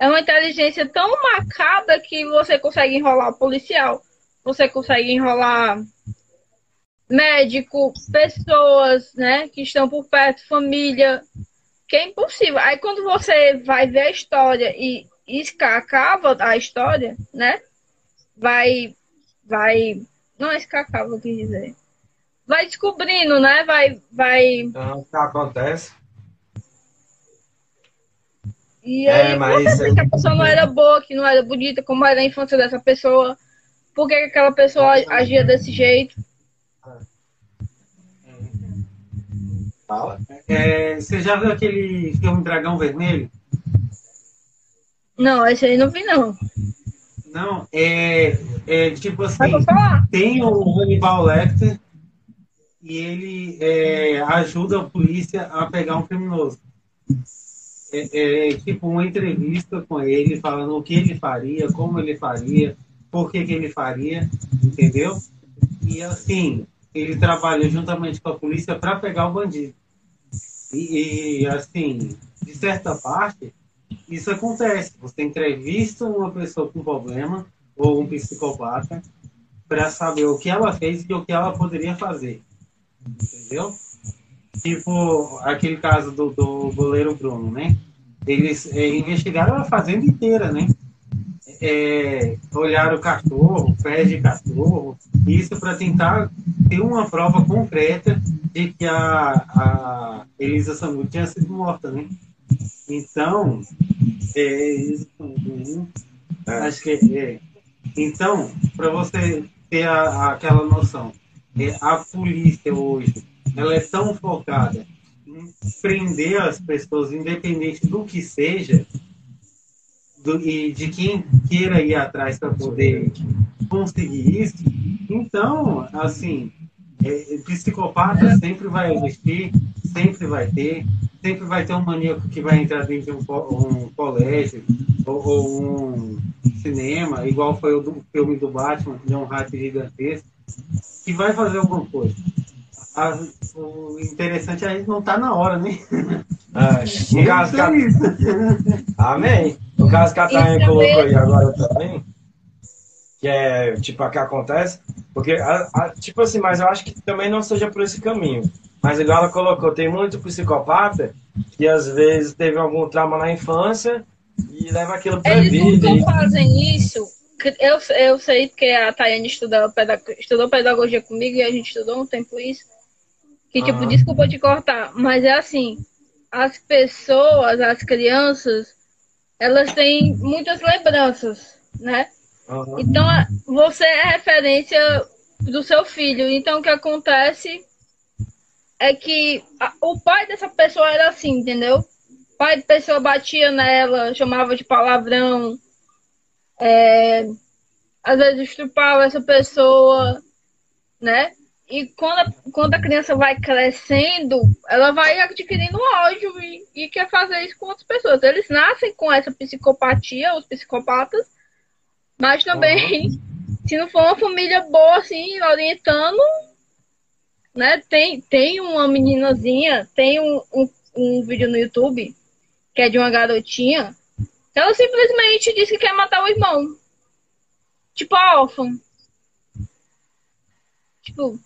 É uma inteligência tão macabra que você consegue enrolar o policial. Você consegue enrolar médico, pessoas, né, que estão por perto, família. que é impossível. Aí quando você vai ver a história e escacava a história, né? Vai, vai, não é escacava, eu quis dizer. Vai descobrindo, né? Vai, vai. Então, o que acontece? E É, aí, mas vê aí- que a pessoa não era boa, que não era bonita, como era a infância dessa pessoa. Por que aquela pessoa agia desse jeito? Fala. É, você já viu aquele filme Dragão Vermelho? Não, esse aí não vi, não. Não, é, é tipo assim, tem o Hannibal Lecter e ele é, ajuda a polícia a pegar um criminoso. É, é tipo uma entrevista com ele, falando o que ele faria, como ele faria, por que, que ele faria, entendeu? E assim, ele trabalha juntamente com a polícia para pegar o bandido. E, e, assim, de certa parte, isso acontece. Você entrevista uma pessoa com problema ou um psicopata para saber o que ela fez e o que ela poderia fazer. Entendeu? Tipo aquele caso do, do goleiro Bruno, né? Eles é, investigaram a fazenda inteira, né? É, olharam o cachorro, pés de cachorro, isso para tentar ter uma prova concreta de que a, a Elisa Samud tinha sido morta, né? Então, é, isso, uhum. acho que é. Então, para você ter a- aquela noção, é, a polícia hoje, ela é tão focada em prender as pessoas, independente do que seja, do- e de quem queira ir atrás para poder conseguir isso. Então, assim, é, psicopata sempre vai existir, sempre vai ter, sempre vai ter um maníaco que vai entrar dentro de um, um colégio ou, ou um cinema, igual foi o do filme do Batman, que deu um hype gigantesco, que vai fazer alguma coisa. A- o interessante é a gente não tá na hora, né? É, no caso que a... Então é isso. Amém. No caso que a Tainha Isso colocou aí agora também, que é tipo a que acontece, porque, a- a- tipo assim, mas eu acho que também não seja por esse caminho. Mas igual ela colocou, tem muito psicopata que às vezes teve algum trauma na infância e leva aquilo pra Eles vida. nunca e- fazem isso. Eu, eu sei porque a Tayane estudou, peda- estudou pedagogia comigo e a gente estudou um tempo isso. Que, tipo, Aham. desculpa te cortar, mas é assim: as pessoas, as crianças, elas têm muitas lembranças, né? Aham. Então, você é referência do seu filho. Então, o que acontece é que a- o pai dessa pessoa era assim, entendeu? O pai da pessoa batia nela, chamava de palavrão, é, às vezes estrupava essa pessoa, né? E quando a, quando a criança vai crescendo, ela vai adquirindo ódio e, e quer fazer isso com outras pessoas. Eles nascem com essa psicopatia, os psicopatas, mas também, se não for uma família boa, assim, orientando, né? Tem, tem uma meninazinha, tem um, um, um vídeo no YouTube que é de uma garotinha, que ela simplesmente disse que quer matar o irmão. Tipo a órfã. Tipo.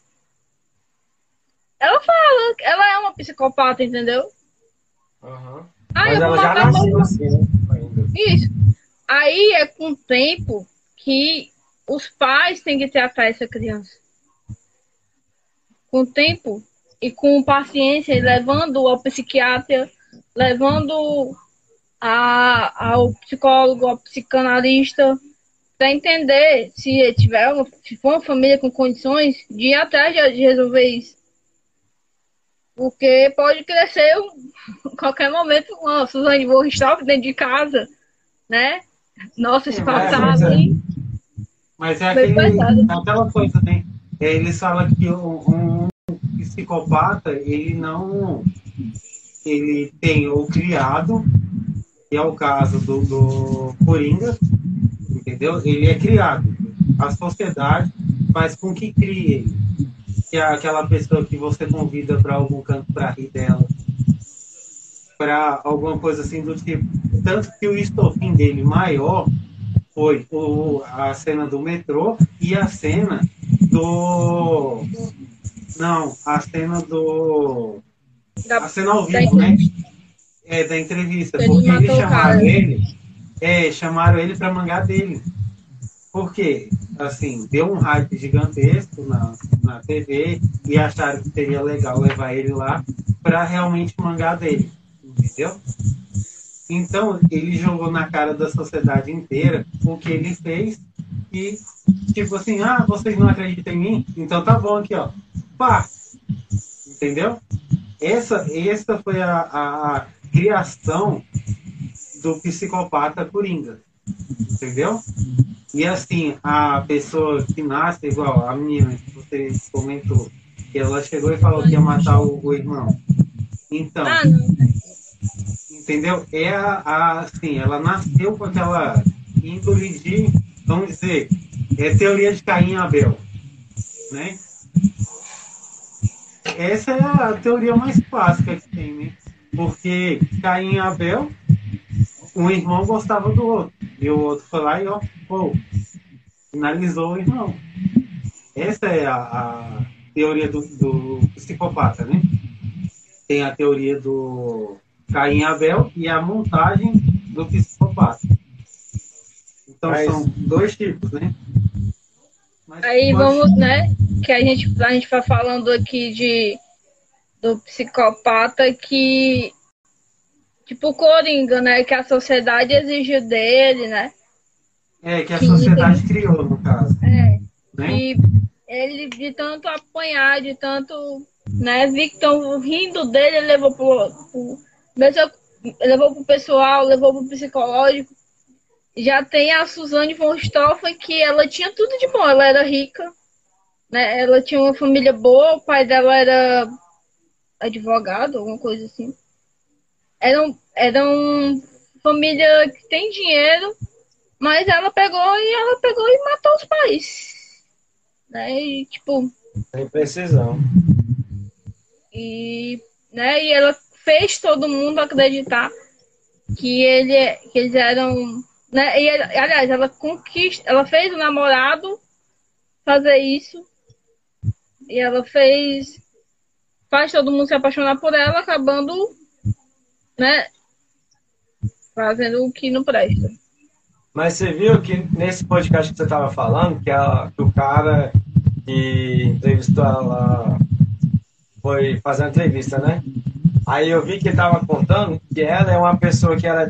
Ela fala, ela é uma psicopata, entendeu? Aham. Ah, Mas ela já nasceu assim, né? Ainda. Isso. Aí é com o tempo que os pais têm que tratar essa criança. Com o tempo e com paciência, levando ao psiquiatra, levando a, ao psicólogo, ao psicanalista, para entender se tiver uma, se for uma família com condições de ir atrás de, resolver isso. Porque pode crescer em qualquer momento uma Suzane Borristoff dentro de casa, né? Nossa, se É, passar mas é. ali. Mas é aquele, aquela coisa, né? É, Eles falam que um, um psicopata, ele não. Ele tem o criado, que é o caso do, do Coringa, entendeu? Ele é criado. A sociedade faz com que crie ele. Que é aquela pessoa que você convida para algum canto para rir dela. Para alguma coisa assim do tipo. Tanto que o estofim dele maior foi o, a cena do metrô e a cena do. Não, a cena do. Da- A cena ao da vivo, né? É, da entrevista. Ele porque eles chamaram ele. É, chamaram ele pra mangar dele. Porque, assim, deu um hype gigantesco na, na TV e acharam que seria legal levar ele lá pra realmente mangar dele. Entendeu? Então, ele jogou na cara da sociedade inteira o que ele fez e, tipo assim, ah, vocês não acreditam em mim? Então tá bom aqui, ó. Pá! Entendeu? Essa, essa foi a, a, a criação do psicopata coringa. Entendeu? E assim, a pessoa que nasce, igual a menina que você comentou, que ela chegou e falou que ia matar o, o irmão. Então, Ah, não. Entendeu? É a, a- assim, ela nasceu com aquela índole de, vamos dizer, é teoria de Caim e Abel, né? Essa é a teoria mais clássica que tem, né? Porque Caim e Abel, um irmão gostava do outro, e o outro foi lá e ó, pô, finalizou o irmão. Essa é a, a teoria do, do psicopata, né? Tem a teoria do Caim e Abel e a montagem do psicopata. Então Mas- são dois tipos, né? Mas Aí pode- vamos, né? Que a gente, a gente vai falando aqui de do psicopata que tipo o Coringa, né? Que a sociedade exige dele, né? É, que a que- sociedade criou, no caso. É. Né? E ele de tanto apanhar, de tanto, né, vi que estão rindo dele, ele levou pro, pro mesmo- levou pro pessoal, levou pro psicológico. Já tem a Suzane von Stoffen, que ela tinha tudo de bom, ela era rica, né? Ela tinha uma família boa, o pai dela era advogado, alguma coisa assim. Era um, era um família que tem dinheiro, mas ela pegou e ela pegou e matou os pais. Né? E tipo, Sem precisão. e, né, e ela fez todo mundo acreditar que ele que eles eram, né? E aliás, ela conquista, ela fez o namorado fazer isso. E ela fez faz todo mundo se apaixonar por ela, acabando, né, fazendo o que não presta. Mas você viu que nesse podcast que você estava falando, que, ela, que o cara que entrevistou ela foi fazer uma entrevista, né? Aí eu vi que ele tava contando que ela é uma pessoa que ela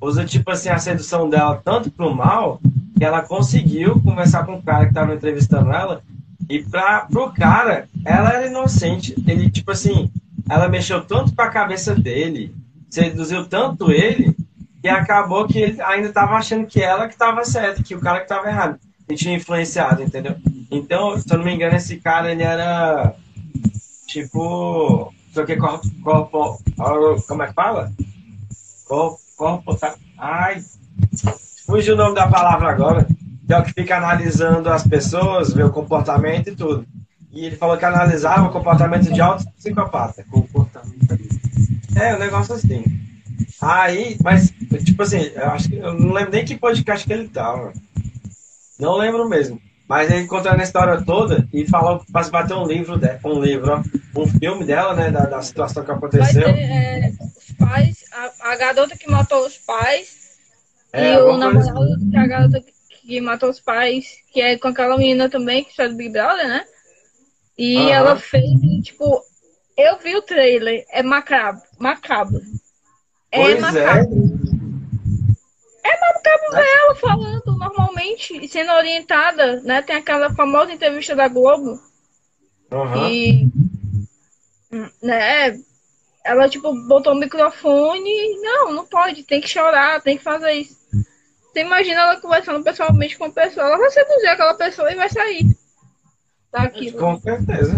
usa, tipo assim, a sedução dela tanto pro mal, que ela conseguiu conversar com o cara que tava entrevistando ela, e pra, pro cara, ela era inocente. Ele, tipo assim, ela mexeu tanto com a cabeça dele, seduziu tanto ele, que acabou que ele ainda tava achando que ela que tava certa, que o cara que tava errado. E tinha influenciado, entendeu? Então, se eu não me engano, esse cara, ele era tipo. Só que corpo. corpo como é que fala? Corpo. corpo tá, ai. Fugiu o nome da palavra agora. Que é o que fica analisando as pessoas, vê o comportamento e tudo. E ele falou que analisava o comportamento de alto psicopata. Comportamento. É, um negócio assim. Aí, mas, tipo assim, eu acho que eu não lembro nem que podcast que ele tava. Não lembro mesmo. Mas ele contando a história toda e falou que para bater um livro, um livro, ó, um filme dela, né, da, da situação que aconteceu. ter é, os pais, a, a garota que matou os pais É, e o namorado da garota que matou os pais, que é com aquela menina também, que faz do Big Brother, né? E ela fez, tipo, eu vi o trailer, é macabro, macabro. É Pois macabro. É macabro ver ela falando normalmente, e sendo orientada, né? Tem aquela famosa entrevista da Globo, Aham. e, né, ela, tipo, botou o microfone e, não, não pode, tem que chorar, tem que fazer isso. Você imagina ela conversando pessoalmente com a pessoa, ela vai seduzir aquela pessoa e vai sair daquilo. Com certeza.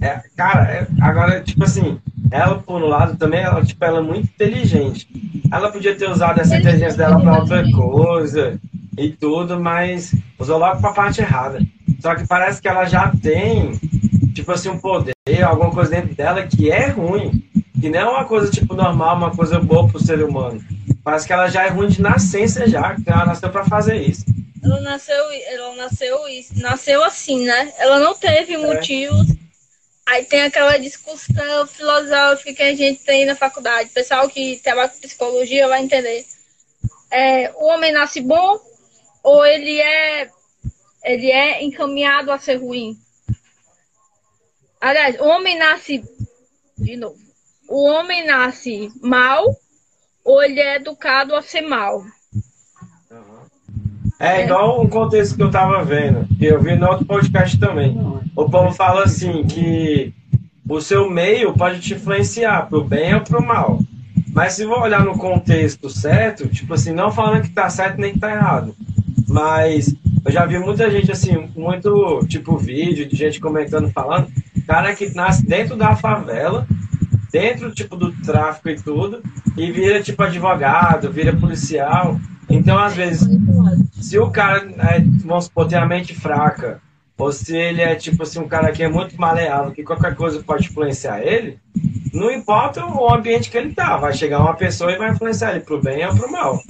É, cara, é- agora, tipo assim, ela, por um lado, também, ela, tipo, ela é muito inteligente. Ela podia ter usado essa inteligência dela pra outra coisa e tudo, mas usou logo pra parte errada. Só que parece que ela já tem, tipo assim, um poder, alguma coisa dentro dela que é ruim. Que não é uma coisa, tipo, normal, uma coisa boa pro ser humano. Parece que ela já é ruim de nascença já, que ela nasceu pra fazer isso. Ela nasceu, ela nasceu, nasceu assim, né? Ela não teve motivos. Aí tem aquela discussão filosófica que a gente tem na faculdade. O pessoal que trabalha com psicologia vai entender. É, o homem nasce bom ou ele é ele é encaminhado a ser ruim? Aliás, o homem nasce de novo. O homem nasce mal ou ele é educado a ser mal? É igual o contexto que eu tava vendo, que eu vi no outro podcast também. O povo fala assim que o seu meio pode te influenciar pro bem ou pro mal. Mas se for olhar no contexto certo, tipo assim, não falando que tá certo nem que tá errado. Mas eu já vi muita gente assim, muito tipo vídeo de gente comentando, falando, cara que nasce dentro da favela, dentro tipo do tráfico e tudo, e vira tipo advogado, vira policial. Então, às vezes, se o cara, é, vamos supor, tem a mente fraca, ou se ele é tipo assim, um cara que é muito maleável, que qualquer coisa pode influenciar ele, não importa o ambiente que ele tá, vai chegar uma pessoa e vai influenciar ele pro bem ou pro mal.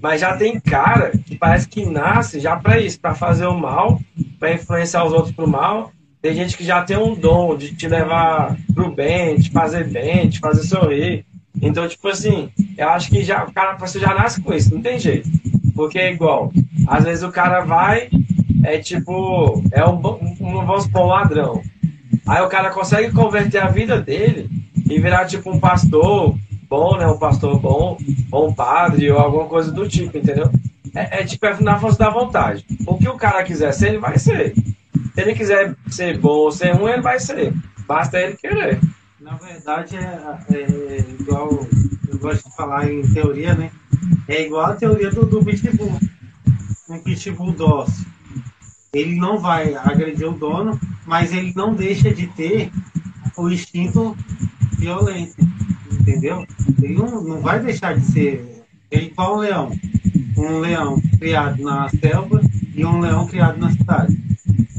Mas já tem cara que parece que nasce já para isso, para fazer o mal, para influenciar os outros pro mal. Tem gente que já tem um dom de te levar pro bem, de fazer bem, de fazer sorrir. Então, tipo assim, eu acho que já, o cara você já nasce com isso, não tem jeito. Porque é igual, às vezes o cara vai, é tipo, é um, um vamos supor, um ladrão. Aí o cara consegue converter a vida dele e virar tipo um pastor bom, né? Um pastor bom, ou um padre, ou alguma coisa do tipo, entendeu? É, é tipo, é na força da vontade. O que o cara quiser ser, ele vai ser. Se ele quiser ser bom ou ser ruim, ele vai ser. Basta ele querer. Na verdade, é, é igual eu gosto de falar em teoria, né? É igual a teoria do, do pitbull. Um pitbull dócil. Ele não vai agredir o dono, mas ele não deixa de ter o instinto violento. Entendeu? Ele não, não vai deixar de ser. Ele igual um leão. Um leão criado na selva e um leão criado na cidade.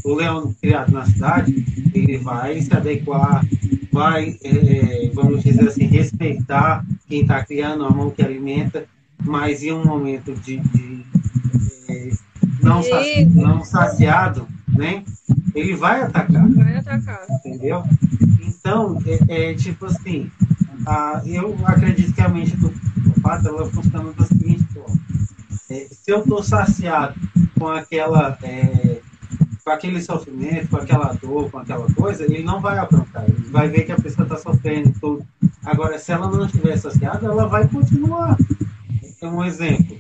O leão criado na cidade, ele vai se adequar, vai, é, vamos dizer assim, respeitar quem está criando, a mão que alimenta, mas em um momento de, de é, não, saci, não saciado, né? Ele vai atacar. Vai atacar. Entendeu? Então, é, é tipo assim, a, eu acredito que a mente do pato ela funciona da seguinte forma. É, se eu estou saciado com aquela é, com aquele sofrimento, com aquela dor, com aquela coisa, ele não vai aprontar. Ele vai ver que a pessoa está sofrendo tudo. Agora, se ela não estiver saciada, ela vai continuar. Então, um exemplo,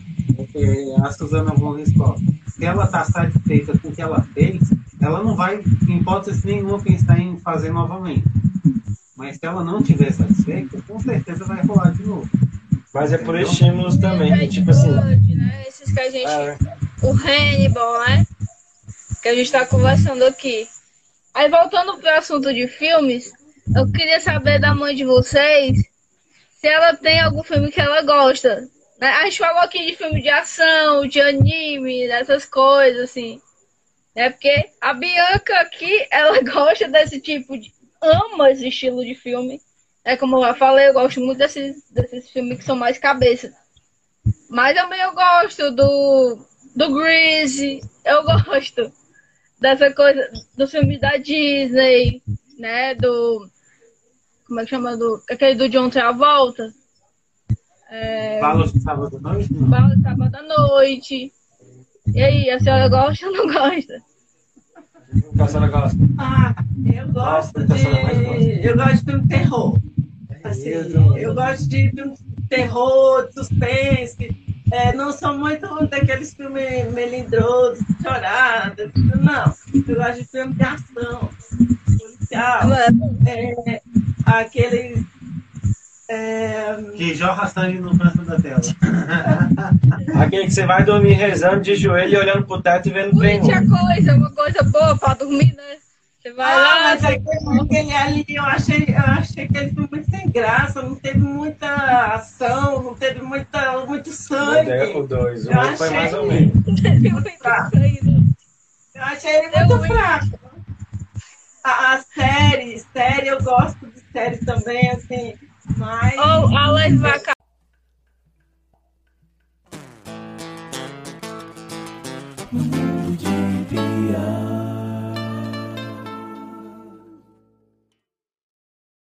é, a Suzana von Ristoff. Se ela está satisfeita com o que ela fez, ela não vai, em hipótese nenhuma, pensar em fazer novamente. Mas se ela não estiver satisfeita, com certeza vai rolar de novo. Mas é por estímulos também, tipo assim. Né? Esses que a gente. É. O Hannibal, né? Que a gente tá conversando aqui. Aí voltando pro assunto de filmes, eu queria saber da mãe de vocês se ela tem algum filme que ela gosta. Né? A gente falou aqui de filme de ação, de anime, dessas coisas, assim. Né? Porque a Bianca aqui, ela gosta desse tipo de. ama esse estilo de filme. É como eu falei, eu gosto muito desses, desses filmes que são mais cabeça. Mas também eu gosto do, do Grease, eu gosto dessa coisa, dos filmes da Disney, né? Do. Como é que chama? Do, aquele do John Travolta. É, Balas de sábado à noite? Balas de sábado à noite. E aí, a senhora gosta ou não gosta? A senhora gosta? Ah, eu gosto de. Eu gosto de filme terror. Assim, eu gosto de filme terror, suspense. É, não sou muito daqueles filmes melindrosos, chorados. Não. Eu gosto de filme de ação, policial. É, aqueles é... Que jorra sangue no canto da tela. Aquele que você vai dormir rezando de joelho e olhando pro teto e vendo bem. Muita coisa, uma coisa boa pra dormir, né? Você vai ah, lá. Mas aquele, aquele ali eu achei, eu achei que ele foi muito sem graça, não teve muita ação, não teve muita, muito sangue. O dois, o dois foi mais ou menos. Teve muito sangue. Né? Eu achei ele muito fraco. A, a série, série, eu gosto de série também, assim. Oh, alas vaca. Mundo.